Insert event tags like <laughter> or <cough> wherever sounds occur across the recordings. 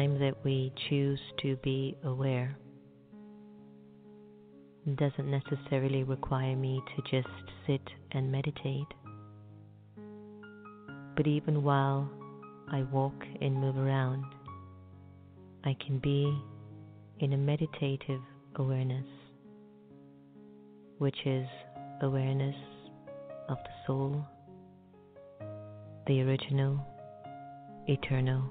Time that we choose to be aware doesn't necessarily require me to just sit and meditate. But even while I walk and move around, I can be in a meditative awareness, which is awareness of the soul, the original, eternal,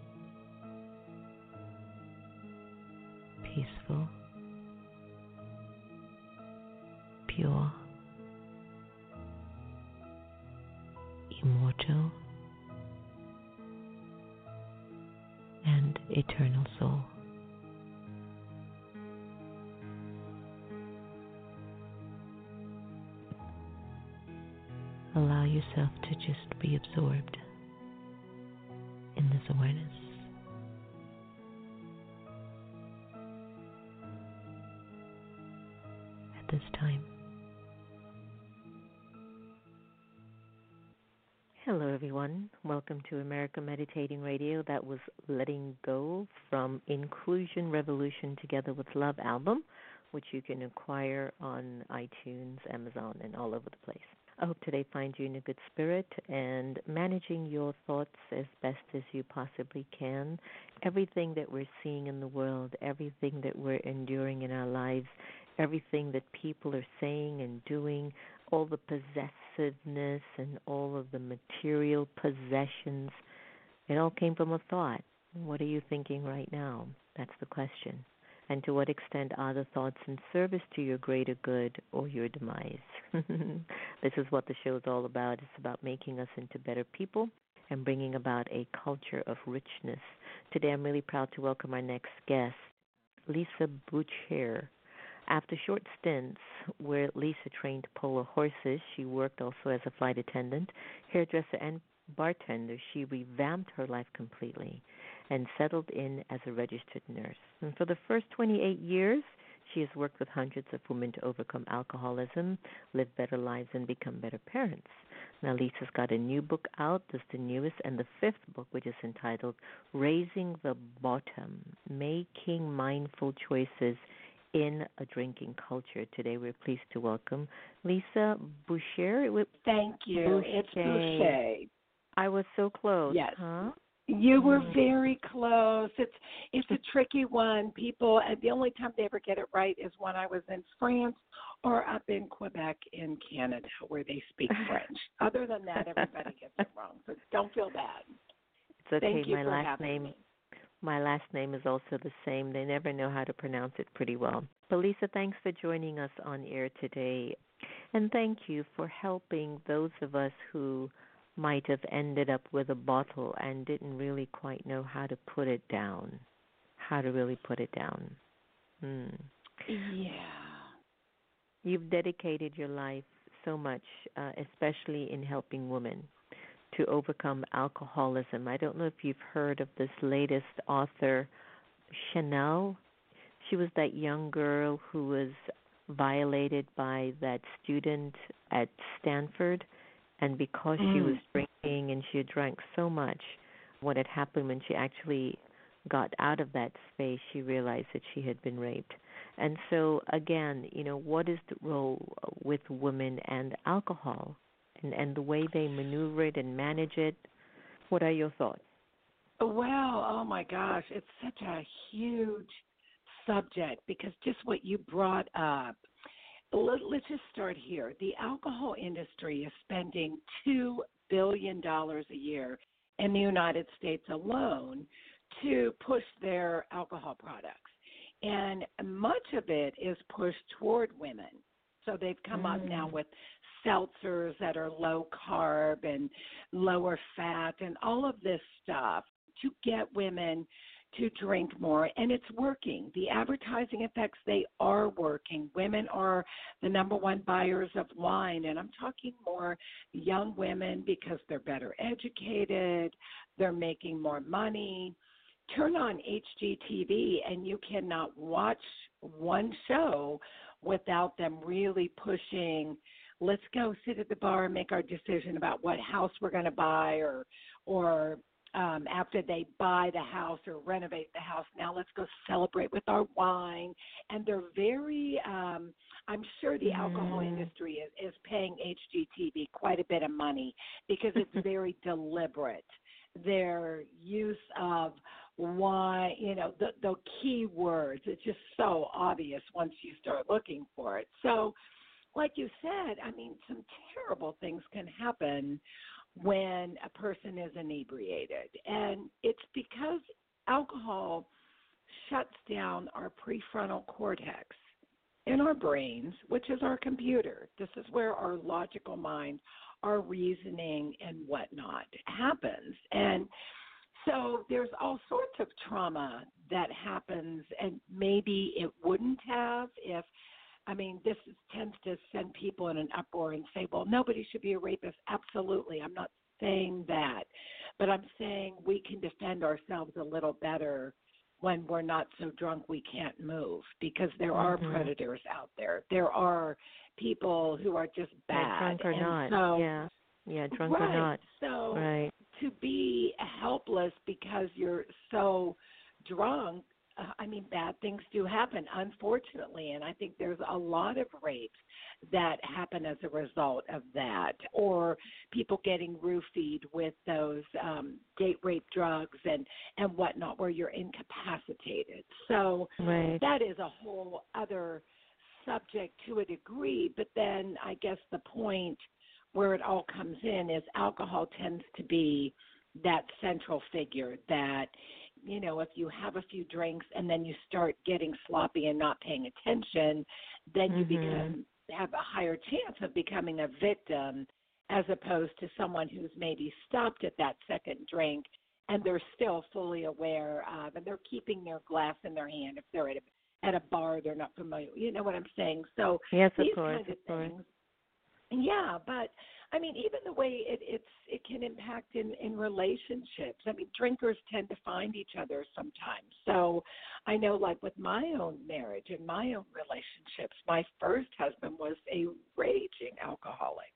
Welcome to America Meditating Radio. That was Letting Go from Inclusion Revolution Together with Love album, which you can acquire on iTunes, Amazon, and all over the place. I hope today finds you in a good spirit and managing your thoughts as best as you possibly can. Everything that we're seeing in the world, everything that we're enduring in our lives, everything that people are saying and doing, all the possessiveness and all of the material possessions, it all came from a thought. What are you thinking right now? That's the question. And to what extent are the thoughts in service to your greater good or your demise? <laughs> this is what the show is all about. It's about making us into better people and bringing about a culture of richness. Today I'm really proud to welcome our next guest, Lisa Boucher. After short stints where Lisa trained polo horses, she worked also as a flight attendant, hairdresser, and bartender. She revamped her life completely and settled in as a registered nurse. And for the first 28 years, she has worked with hundreds of women to overcome alcoholism, live better lives, and become better parents. Now, Lisa's got a new book out. This is the newest and the fifth book, which is entitled Raising the Bottom Making Mindful Choices in a drinking culture. Today we're pleased to welcome Lisa Boucher. Thank you. Boucher. It's Boucher. I was so close. Yes. Huh? You were mm. very close. It's it's a tricky one. People and the only time they ever get it right is when I was in France or up in Quebec in Canada where they speak <laughs> French. Other than that everybody gets it wrong. So don't feel bad. It's okay. Thank you My for last name me. My last name is also the same. They never know how to pronounce it pretty well. But Lisa, thanks for joining us on air today. And thank you for helping those of us who might have ended up with a bottle and didn't really quite know how to put it down. How to really put it down. Hmm. Yeah. You've dedicated your life so much, uh, especially in helping women to overcome alcoholism. I don't know if you've heard of this latest author, Chanel. She was that young girl who was violated by that student at Stanford, and because mm. she was drinking and she had drank so much, what had happened when she actually got out of that space, she realized that she had been raped. And so, again, you know, what is the role with women and alcohol? And, and the way they maneuver it and manage it. What are your thoughts? Well, oh my gosh, it's such a huge subject because just what you brought up. Let, let's just start here. The alcohol industry is spending $2 billion a year in the United States alone to push their alcohol products. And much of it is pushed toward women. So they've come mm. up now mm. with seltzers that are low carb and lower fat and all of this stuff to get women to drink more and it's working. The advertising effects they are working. Women are the number one buyers of wine and i'm talking more young women because they're better educated they're making more money. Turn on hgtv and you cannot watch one show without them really pushing let's go sit at the bar and make our decision about what house we're going to buy or or um, after they buy the house or renovate the house. Now let's go celebrate with our wine. And they're very, um, I'm sure the alcohol industry is, is paying HGTV quite a bit of money because it's <laughs> very deliberate. Their use of why, you know, the, the key words, it's just so obvious once you start looking for it. So, like you said, I mean, some terrible things can happen when a person is inebriated. And it's because alcohol shuts down our prefrontal cortex in our brains, which is our computer. This is where our logical mind, our reasoning, and whatnot happens. And so there's all sorts of trauma that happens, and maybe it wouldn't have if I mean, this is, tends to send people in an uproar and say, well, nobody should be a rapist. Absolutely. I'm not saying that. But I'm saying we can defend ourselves a little better when we're not so drunk we can't move because there are mm-hmm. predators out there. There are people who are just bad. Yeah, drunk or and not. So, yeah. Yeah, drunk right. or not. So right. to be helpless because you're so drunk uh, I mean, bad things do happen, unfortunately, and I think there's a lot of rapes that happen as a result of that, or people getting roofied with those um, date rape drugs and and whatnot, where you're incapacitated. So right. that is a whole other subject to a degree. But then I guess the point where it all comes in is alcohol tends to be that central figure that you know, if you have a few drinks and then you start getting sloppy and not paying attention, then you mm-hmm. become have a higher chance of becoming a victim as opposed to someone who's maybe stopped at that second drink and they're still fully aware of and they're keeping their glass in their hand if they're at a at a bar they're not familiar you know what i'm saying so yes these of course of, of course. things yeah but I mean, even the way it, it's it can impact in in relationships. I mean, drinkers tend to find each other sometimes. So, I know, like with my own marriage and my own relationships, my first husband was a raging alcoholic.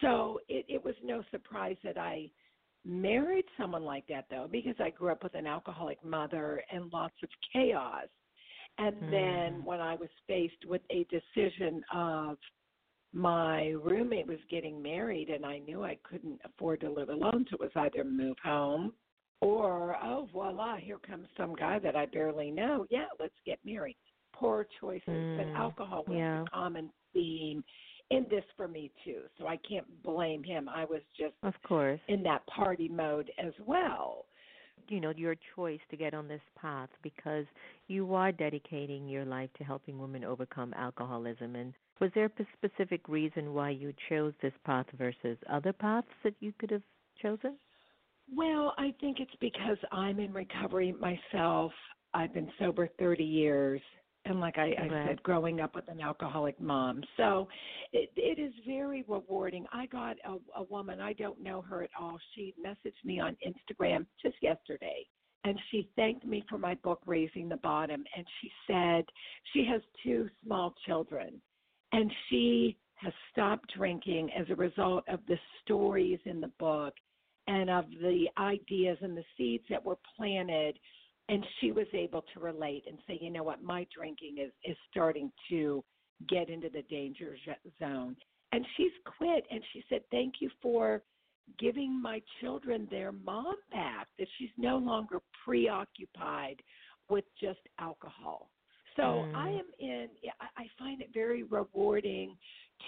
So it, it was no surprise that I married someone like that, though, because I grew up with an alcoholic mother and lots of chaos. And mm. then when I was faced with a decision of my roommate was getting married and I knew I couldn't afford to live alone, so it was either move home or oh voila, here comes some guy that I barely know. Yeah, let's get married. Poor choices, mm, but alcohol was yeah. a common theme in this for me too. So I can't blame him. I was just of course in that party mode as well. You know, your choice to get on this path because you are dedicating your life to helping women overcome alcoholism and was there a specific reason why you chose this path versus other paths that you could have chosen? Well, I think it's because I'm in recovery myself. I've been sober 30 years. And like I, I said, growing up with an alcoholic mom. So it, it is very rewarding. I got a, a woman, I don't know her at all. She messaged me on Instagram just yesterday and she thanked me for my book raising the bottom and she said she has two small children and she has stopped drinking as a result of the stories in the book and of the ideas and the seeds that were planted. And she was able to relate and say, you know what, my drinking is, is starting to get into the danger zone. And she's quit. And she said, thank you for giving my children their mom back, that she's no longer preoccupied with just alcohol. So mm. I am in, I find it very rewarding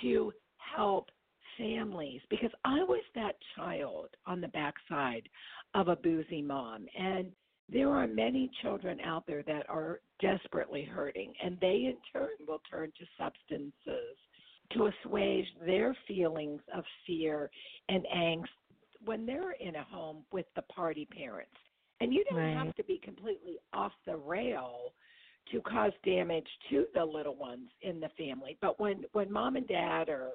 to help families because I was that child on the backside of a boozy mom. And there are many children out there that are desperately hurting, and they in turn will turn to substances to assuage their feelings of fear and angst when they're in a home with the party parents. And you don't right. have to be completely off the rail to cause damage to the little ones in the family. But when when mom and dad or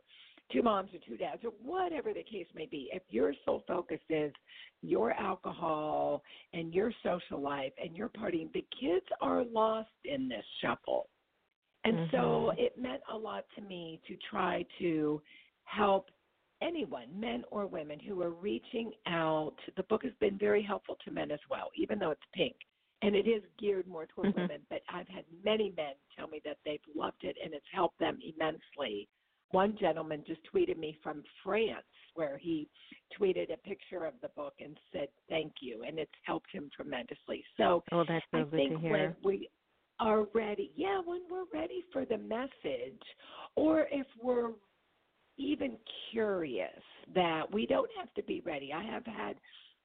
two moms or two dads or whatever the case may be, if your sole focus is your alcohol and your social life and your partying, the kids are lost in this shuffle. And mm-hmm. so it meant a lot to me to try to help anyone, men or women, who are reaching out. The book has been very helpful to men as well, even though it's pink. And it is geared more toward mm-hmm. women, but I've had many men tell me that they've loved it and it's helped them immensely. One gentleman just tweeted me from France where he tweeted a picture of the book and said thank you and it's helped him tremendously. So oh, that's so I think when we are ready, yeah, when we're ready for the message or if we're even curious that we don't have to be ready. I have had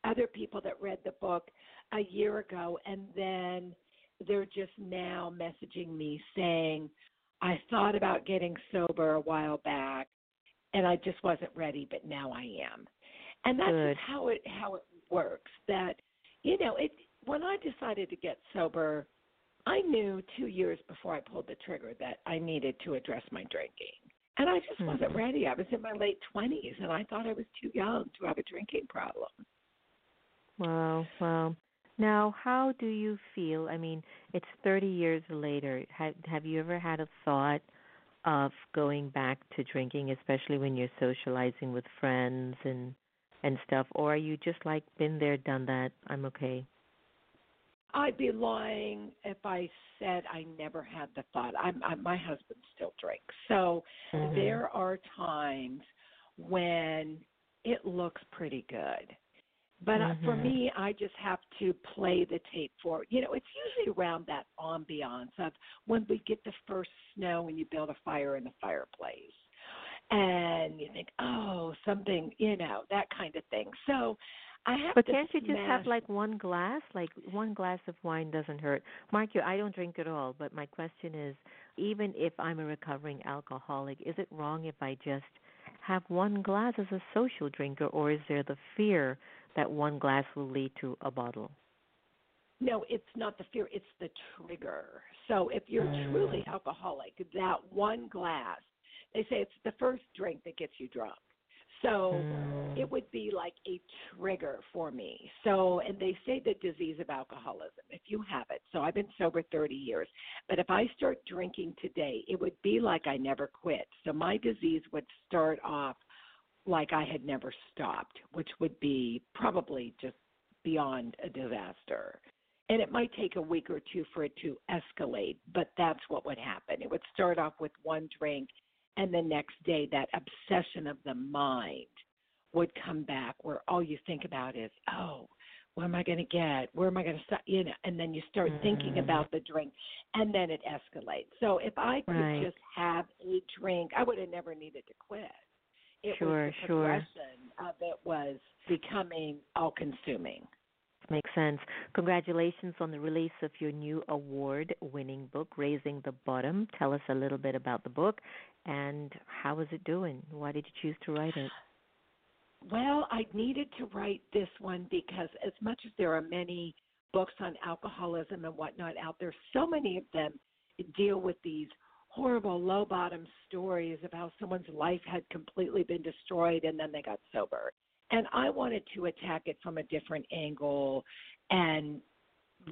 other people that read the book a year ago and then they're just now messaging me saying, I thought about getting sober a while back and I just wasn't ready, but now I am. And that's Good. just how it how it works. That you know, it when I decided to get sober, I knew two years before I pulled the trigger that I needed to address my drinking. And I just wasn't Mm-hmm. ready. I was in my late 20s and I thought I was too young to have a drinking problem. Wow, wow. Now, how do you feel? I mean, it's 30 years later. Have have you ever had a thought of going back to drinking, especially when you're socializing with friends and and stuff, or are you just like been there, done that? I'm okay. I'd be lying if I said I never had the thought. I'm, I'm my husband still drinks, so Mhm. there are times when it looks pretty good. But uh for Mhm. me, I just have to play the tape for you know. It's usually around that ambiance of when we get the first snow and you build a fire in the fireplace, and you think, oh, something, you know, that kind of thing. So I have But to can't you just have like one glass? Like one glass of wine doesn't hurt. Mark you, I don't drink at all, but my question is even if I'm a recovering alcoholic, is it wrong if I just have one glass as a social drinker or is there the fear that one glass will lead to a bottle? No, it's not the fear, it's the trigger. So if you're Mm. truly alcoholic, that one glass, they say it's the first drink that gets you drunk. So Mm. it would be like a trigger for me. So, and they say the disease of alcoholism, if you have it. So I've been sober 30 years, but if I start drinking today, it would be like I never quit. So my disease would start off like I had never stopped, which would be probably just beyond a disaster. And it might take a week or two for it to escalate, but that's what would happen. It would start off with one drink, and the next day, that obsession of the mind would come back where all you think about is, oh, what am I going to get? Where am I going to stop? You know, and then you start thinking Mhm. about the drink, and then it escalates. So if I could Right. just have a drink, I would have never needed to quit. It Sure, was the sure. progression of it was becoming all consuming. Makes sense. Congratulations on the release of your new award winning book, Raising the Bottom. Tell us a little bit about the book and how is it doing? Why did you choose to write it? Well, I needed to write this one because as much as there are many books on alcoholism and whatnot out there, so many of them deal with these horrible low bottom stories of how someone's life had completely been destroyed and then they got sober. And I wanted to attack it from a different angle and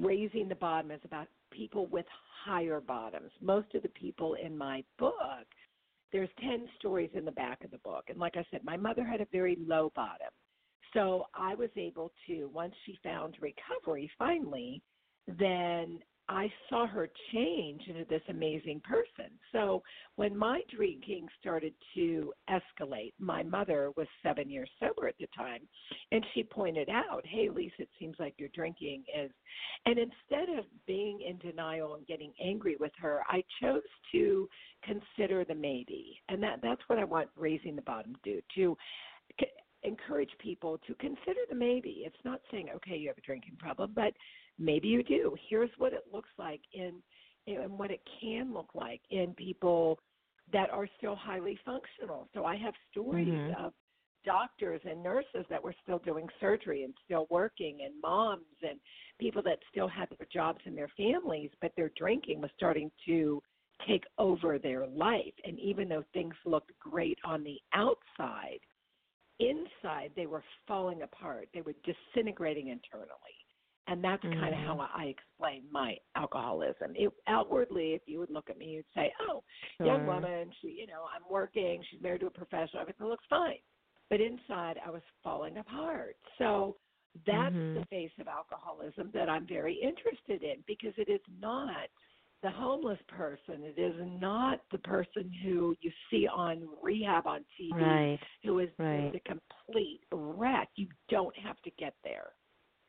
raising the bottom is about people with higher bottoms. Most of the people in my book there's 10 stories in the back of the book. And like I said, my mother had a very low bottom. So I was able to, once she found recovery finally, then I saw her change into this amazing person. So when my drinking started to escalate, my mother was seven years sober at the time, and she pointed out, "Hey, Lisa, it seems like your drinking is." And instead of being in denial and getting angry with her, I chose to consider the maybe, and that that's what I want raising the bottom to do to c- encourage people to consider the maybe. It's not saying, "Okay, you have a drinking problem," but maybe you do. Here's what it looks like in and what it can look like in people that are still highly functional. So I have stories mm-hmm. of doctors and nurses that were still doing surgery and still working and moms and people that still had their jobs and their families but their drinking was starting to take over their life and even though things looked great on the outside inside they were falling apart they were disintegrating internally and that's mm-hmm. kind of how I explain my alcoholism. It, outwardly, if you would look at me, you'd say, "Oh, sure. young woman, she, you know, I'm working, she's married to a professional, everything looks fine." But inside, I was falling apart. So that's mm-hmm. the face of alcoholism that I'm very interested in because it is not the homeless person. It is not the person who you see on rehab on TV right. who is right. a complete wreck. You don't have to get there.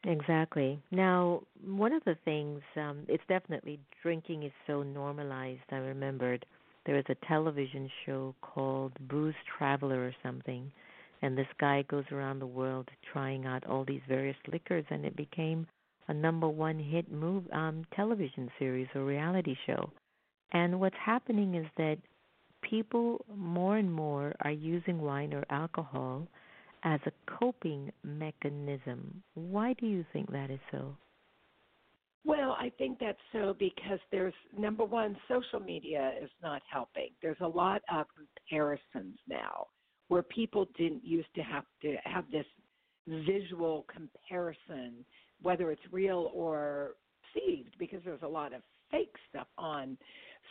Exactly. Now, one of the things, um, it's definitely drinking is so normalized. I remembered there was a television show called Booze Traveler or something, and this guy goes around the world trying out all these various liquors, and it became a number one hit move um, television series or reality show. And what's happening is that people more and more are using wine or alcohol as a coping mechanism. Why do you think that is so? Well, I think that's so because there's number one, social media is not helping. There's a lot of comparisons now where people didn't used to have to have this visual comparison, whether it's real or perceived, because there's a lot of fake stuff on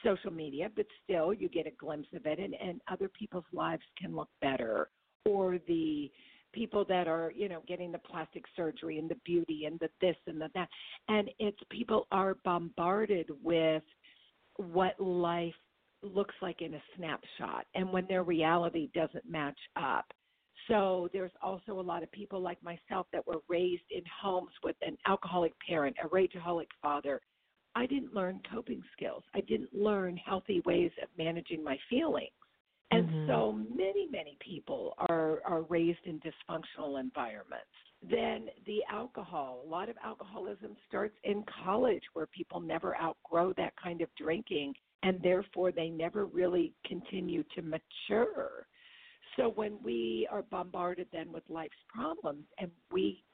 social media, but still you get a glimpse of it and, and other people's lives can look better or the people that are you know getting the plastic surgery and the beauty and the this and the that. And it's people are bombarded with what life looks like in a snapshot and when their reality doesn't match up. So there's also a lot of people like myself that were raised in homes with an alcoholic parent a rageaholic father. I didn't learn coping skills. I didn't learn healthy ways of managing my feelings and mm-hmm. so many, many people are, are raised in dysfunctional environments. Then the alcohol, a lot of alcoholism starts in college where people never outgrow that kind of drinking and therefore they never really continue to mature. So when we are bombarded then with life's problems and we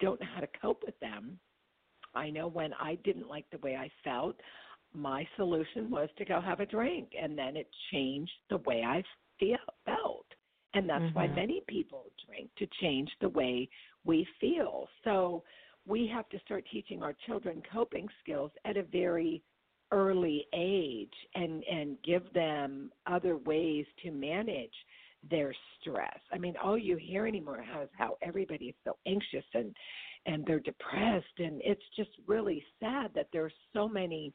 don't know how to cope with them, I know when I didn't like the way I felt, my solution was to go have a drink and then it changed the way I feel felt. And that's mm-hmm. why many people drink to change the way we feel. So we have to start teaching our children coping skills at a very early age and and give them other ways to manage their stress. I mean, all you hear anymore is how everybody is so anxious and and they're depressed and it's just really sad that there's so many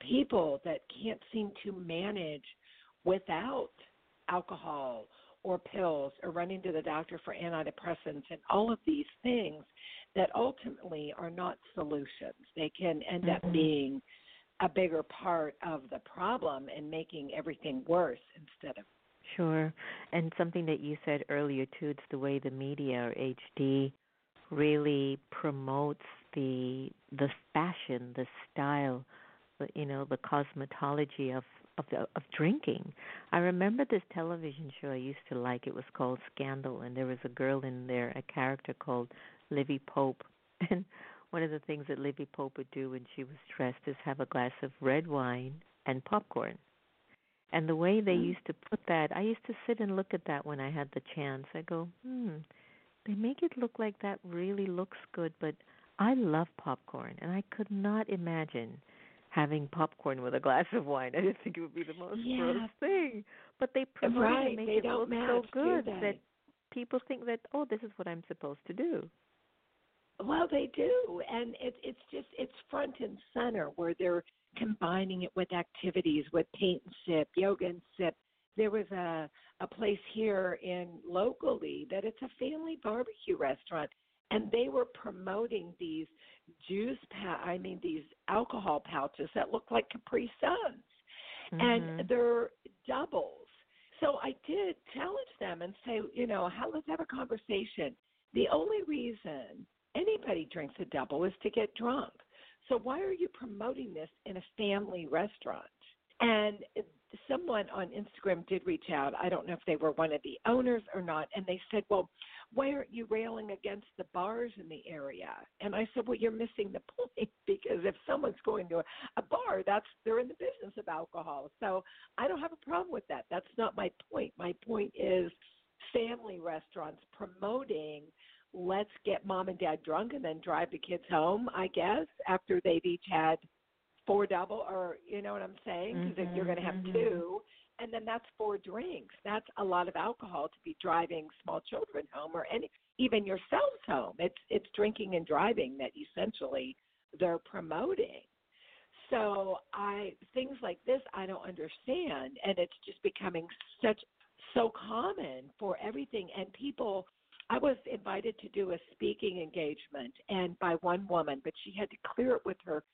people that can't seem to manage without alcohol or pills or running to the doctor for antidepressants and all of these things that ultimately are not solutions. They can end mm-hmm. up being a bigger part of the problem and making everything worse instead of Sure. And something that you said earlier too, it's the way the media or HD really promotes the the fashion, the style you know the cosmetology of of the, of drinking. I remember this television show I used to like. It was called Scandal, and there was a girl in there, a character called Livy Pope, <laughs> and one of the things that Livy Pope would do when she was stressed is have a glass of red wine and popcorn. And the way they mm-hmm. used to put that, I used to sit and look at that when I had the chance. I go, hmm, they make it look like that really looks good, but I love popcorn, and I could not imagine having popcorn with a glass of wine. <laughs> I just think it would be the most yeah. gross thing. But they promote right. it and make they it look so good that people think that oh, this is what I'm supposed to do. Well, they do, and it, it's just it's front and center where they're combining it with activities with paint and sip, yoga and sip. There was a a place here in locally that it's a family barbecue restaurant, and they were promoting these juice pa- I mean these alcohol pouches that look like Capri Suns, mm-hmm. and they're doubles. So I did challenge them and say, you know, how let's have a conversation. The only reason anybody drinks a double is to get drunk. So why are you promoting this in a family restaurant? And someone on Instagram did reach out. I don't know if they were one of the owners or not, and they said, "Well, why aren't you railing against the bars in the area?" And I said, "Well, you're missing the <laughs> point because if someone's going to a, a bar, that's they're in the business of alcohol. So I don't have a problem with that. That's not my point. My point is family restaurants promoting let's get mom and dad drunk and then drive the kids home, I guess, after they've each had four double or you know what I'm saying? Because mm-hmm, if you're going to have mm-hmm. two, and then that's four drinks. That's a lot of alcohol to be driving small children home or any even yourselves home. It's it's drinking and driving that essentially they're promoting. So I things like this I don't understand and it's just becoming such so common for everything and people I was invited to do a speaking engagement and by one woman, but she had to clear it with her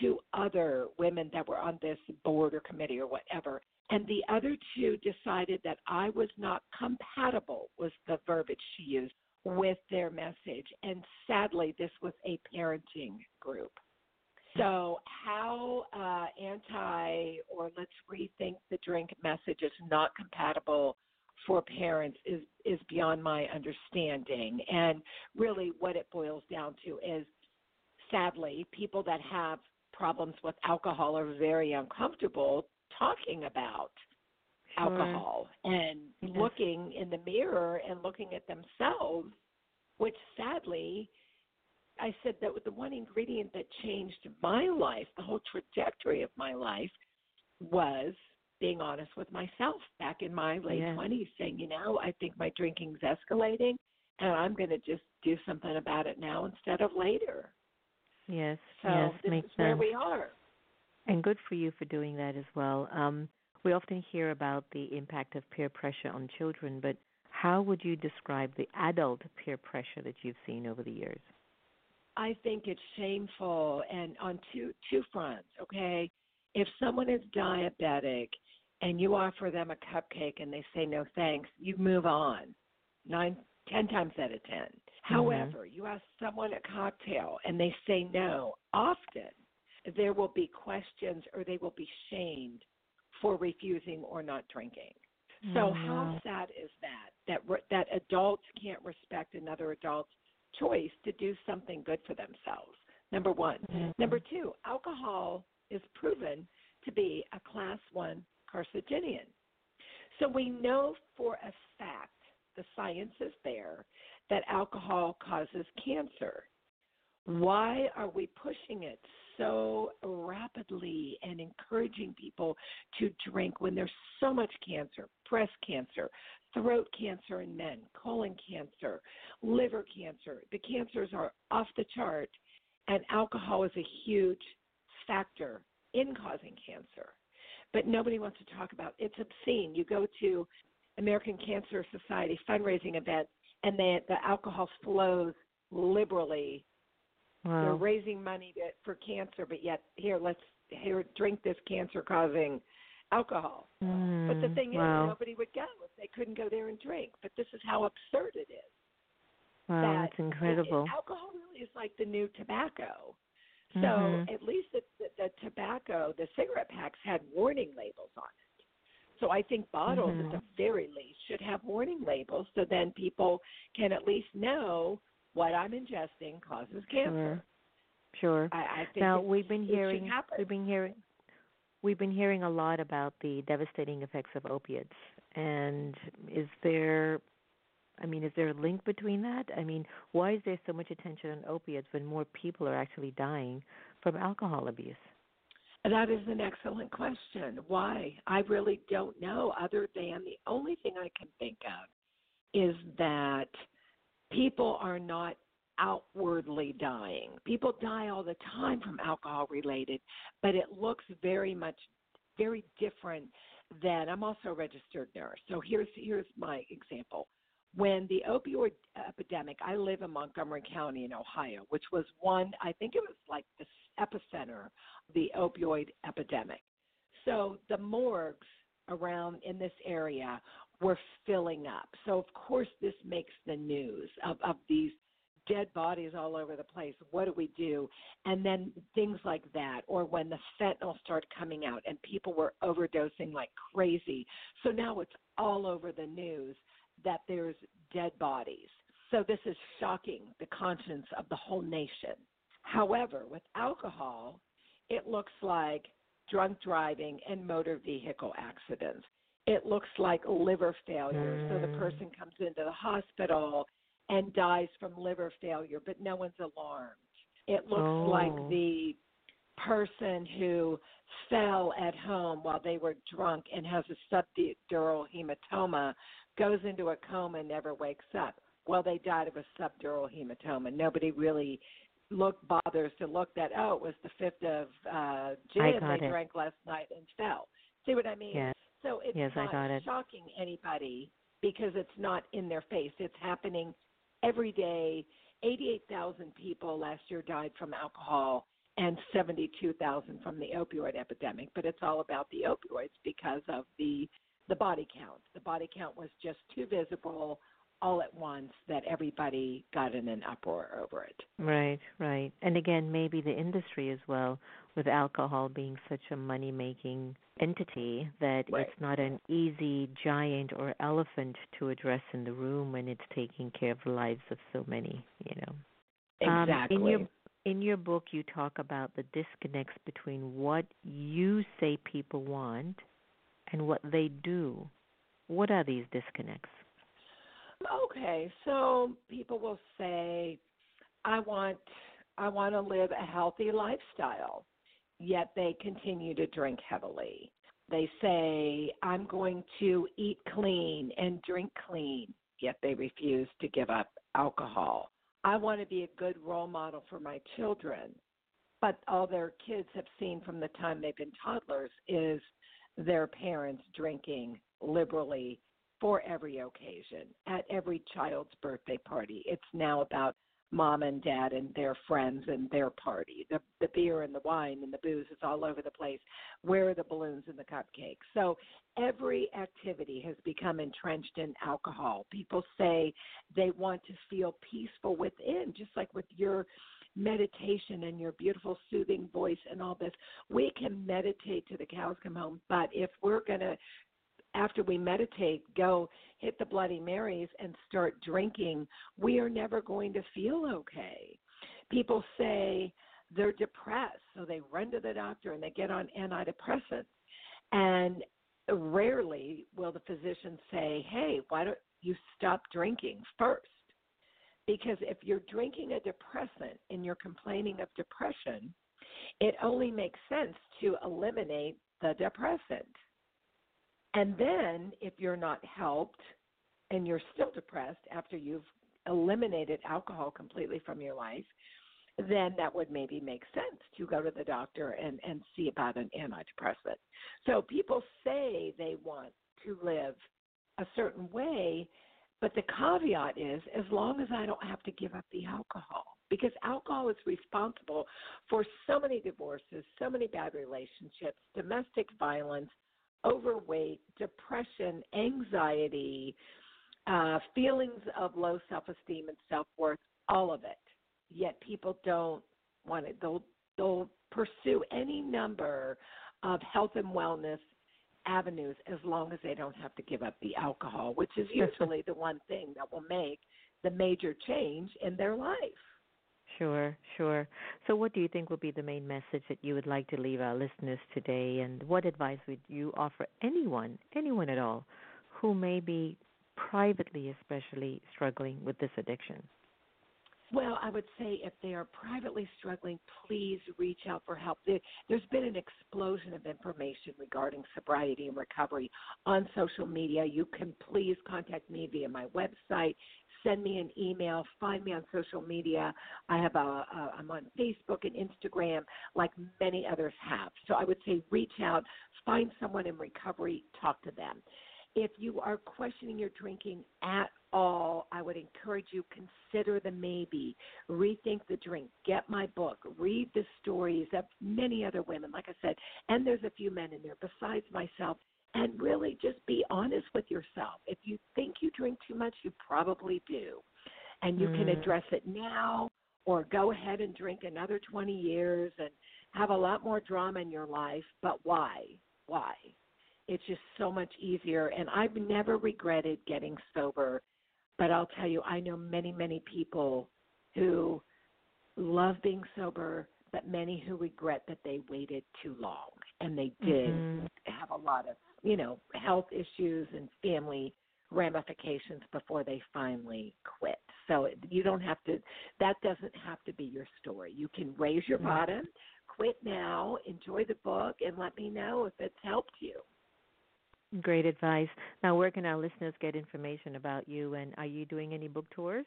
two other women that were on this board or committee or whatever. And the other two decided that I was not compatible, was the verbiage she used, with their message. And sadly, this was a parenting group. So, how uh, anti or let's rethink the drink message is not compatible for parents is is beyond my understanding. And really, what it boils down to is, sadly, people that have problems with alcohol are very uncomfortable talking about sure. alcohol and yes. looking in the mirror and looking at themselves, which sadly, I said that the one ingredient that changed my life, the whole trajectory of my life, was being honest with myself back in my late yeah. 20s, saying, you know, I think my drinking's escalating and I'm going to just do something about it now instead of later. Yes, so yes, this makes is sense. where we are. And good for you for doing that as well. Um, we often hear about the impact of peer pressure on children, but how would you describe the adult peer pressure that you've seen over the years? I think it's shameful and on two two fronts, okay? If someone is diabetic and you offer them a cupcake and they say no thanks, you move on. Nine ten times out of 10 mm-hmm. However, you ask someone a cocktail and they say no, often there will be questions or they will be shamed for refusing or not drinking. So mm-hmm. how sad is that? That that adults can't respect another adult's choice to do something good for themselves. Number one. Mm-hmm. Number two, alcohol is proven to be a class one carcinogen. So we know for a fact, the science is there, that alcohol causes cancer. Why are we pushing it so rapidly and encouraging people to drink when there's so much cancer breast cancer, throat cancer in men, colon cancer, liver cancer? The cancers are off the chart, and alcohol is a huge factor in causing cancer. But nobody wants to talk about it. it's obscene. You go to American Cancer Society fundraising event and the the alcohol flows liberally Wow. They're raising money to, for cancer, but yet here, let's here drink this cancer-causing alcohol. Mm, but the thing wow. is, nobody would go if they couldn't go there and drink. But this is how absurd it is. Wow, that that's incredible. It, alcohol really is like the new tobacco. So mm-hmm. at least the, the, the tobacco, the cigarette packs had warning labels on it. So I think bottles, mm-hmm. at the very least, should have warning labels so then people can at least know what I'm ingesting causes cancer. Sure. Sure. I, I think now we've been hearing we've been hearing we've been hearing a lot about the devastating effects of opiates. And is there I mean, is there a link between that? I mean, why is there so much attention on opiates when more people are actually dying from alcohol abuse? That is an excellent question. Why? I really don't know, other than the only thing I can think of is that people are not outwardly dying. People die all the time from alcohol related, but it looks very much very different than I'm also a registered nurse. So here's here's my example. When the opioid epidemic, I live in Montgomery County in Ohio, which was one, I think it was like the epicenter of the opioid epidemic. So the morgues around in this area were filling up. So of course this makes the news of, of these dead bodies all over the place. What do we do? And then things like that, or when the fentanyl started coming out and people were overdosing like crazy. So now it's all over the news that there's dead bodies. So this is shocking the conscience of the whole nation. However, with alcohol, it looks like drunk driving and motor vehicle accidents. It looks like liver failure. Mm. So the mm. person comes into the hospital and dies from liver failure, but no one's alarmed. It looks oh. like the person who fell at home while they were drunk and has a subdural hematoma goes into a coma and never wakes up. Well, they died of a subdural hematoma. Nobody really look bothers to look that oh it was the fifth of uh gin they it. drank last night and fell. See what I mean? Yes. So it's yes, not shocking anybody because it's not in their face. It's happening every day. 88,000 people last year died from alcohol and 72,000 from the opioid epidemic, but it's all about the opioids because of the the body count. The body count was just too visible all at once that everybody got in an uproar over it. Right, right. And again, maybe the industry as well, with alcohol being such a money making entity, that right. it's not an easy giant or elephant to address in the room when it's taking care of the lives of so many, you know. Exactly. Um, in your in your book you talk about the disconnects between what you say people want and what they do. What are these disconnects? Okay, so people will say, "I want, I want to live a healthy lifestyle," yet they continue to drink heavily. They say, "I'm going to eat clean and drink clean," yet they refuse to give up alcohol. I want to be a good role model for my children, but all their kids have seen from the time they've been toddlers is their parents drinking liberally for every occasion, at every child's birthday party. It's now about mom and dad and their friends and their party. The the beer and the wine and the booze is all over the place. Where are the balloons and the cupcakes? So every activity has become entrenched in alcohol. People say they want to feel peaceful within, just like with your meditation and your beautiful soothing voice and all this. We can meditate to the cows come home, but if we're going to after we meditate, go hit the Bloody Marys and start drinking, we are never going to feel okay. People say they're depressed, so they run to the doctor and they get on antidepressants. And rarely will the physician say, hey, why don't you stop drinking first? Because if you're drinking a depressant and you're complaining of depression, it only makes sense to eliminate the depressant. And then, if you're not helped and you're still depressed after you've eliminated alcohol completely from your life, then that would maybe make sense to go to the doctor and, and see about an antidepressant. So people say they want to live a certain way, but the caveat is as long as I don't have to give up the alcohol. Because alcohol is responsible for so many divorces, so many bad relationships, domestic violence, overweight, depression, anxiety, uh, feelings of low self esteem and self worth, all of it. Yet people don't want it. They'll they'll pursue any number of health and wellness avenues as long as they don't have to give up the alcohol, which is <laughs> usually the one thing that will make the major change in their life. Sure, sure. So, what do you think will be the main message that you would like to leave our listeners today, and what advice would you offer anyone, anyone at all, who may be privately, especially struggling with this addiction? Well, I would say if they are privately struggling, please reach out for help. There's been an explosion of information regarding sobriety and recovery on social media. You can please contact me via my website, send me an email, find me on social media. I have a, a I'm on Facebook and Instagram like many others have. So I would say reach out, find someone in recovery, talk to them. If you are questioning your drinking at all, I would encourage you consider the maybe, rethink the drink, get my book, read the stories of many other women, like I said, and there's a few men in there besides myself and really just be honest with yourself. If you think you drink too much, you probably do. And you Mm. can address it now or go ahead and drink another 20 years and have a lot more drama in your life. But why? Why? It's just so much easier. And I've never regretted getting sober. But I'll tell you, I know many, many people who love being sober, but many who regret that they waited too long. And they did Mhm. have a lot of, you know, health issues and family ramifications before they finally quit. So you don't have to, that doesn't have to be your story. You can raise your bottom, quit now, enjoy the book, and let me know if it's helped you. Great advice. Now, where can our listeners get information about you? And are you doing any book tours?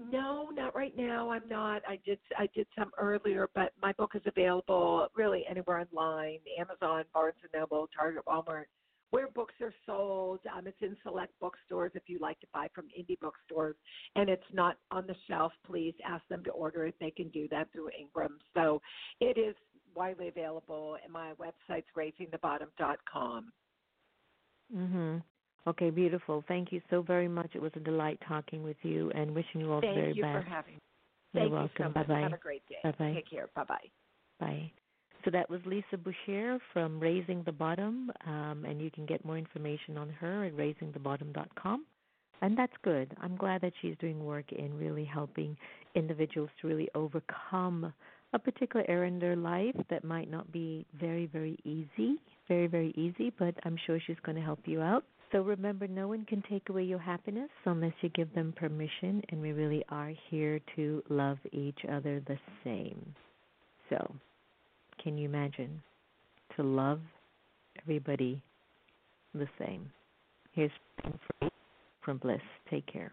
No, not right now. I'm not. I did I did some earlier, but my book is available really anywhere online: Amazon, Barnes and Noble, Target, Walmart, where books are sold. Um, it's in select bookstores if you like to buy from indie bookstores, and it's not on the shelf. Please ask them to order it. They can do that through Ingram. So it is widely available. And my website's raisingthebottom.com. Mhm. Okay, beautiful. Thank you so very much. It was a delight talking with you and wishing you all Thank the very best. Thank you for having me. You're Thank welcome. you so much. Bye-bye. Have a great day. Bye-bye. Take care. Bye bye. Bye. So that was Lisa Boucher from Raising the Bottom, um, and you can get more information on her at raisingthebottom.com. And that's good. I'm glad that she's doing work in really helping individuals to really overcome a particular area in their life that might not be very, very easy, very, very easy, but I'm sure she's going to help you out. So remember, no one can take away your happiness unless you give them permission, and we really are here to love each other the same. So, can you imagine to love everybody the same? Here's from Bliss. Take care.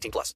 18 plus.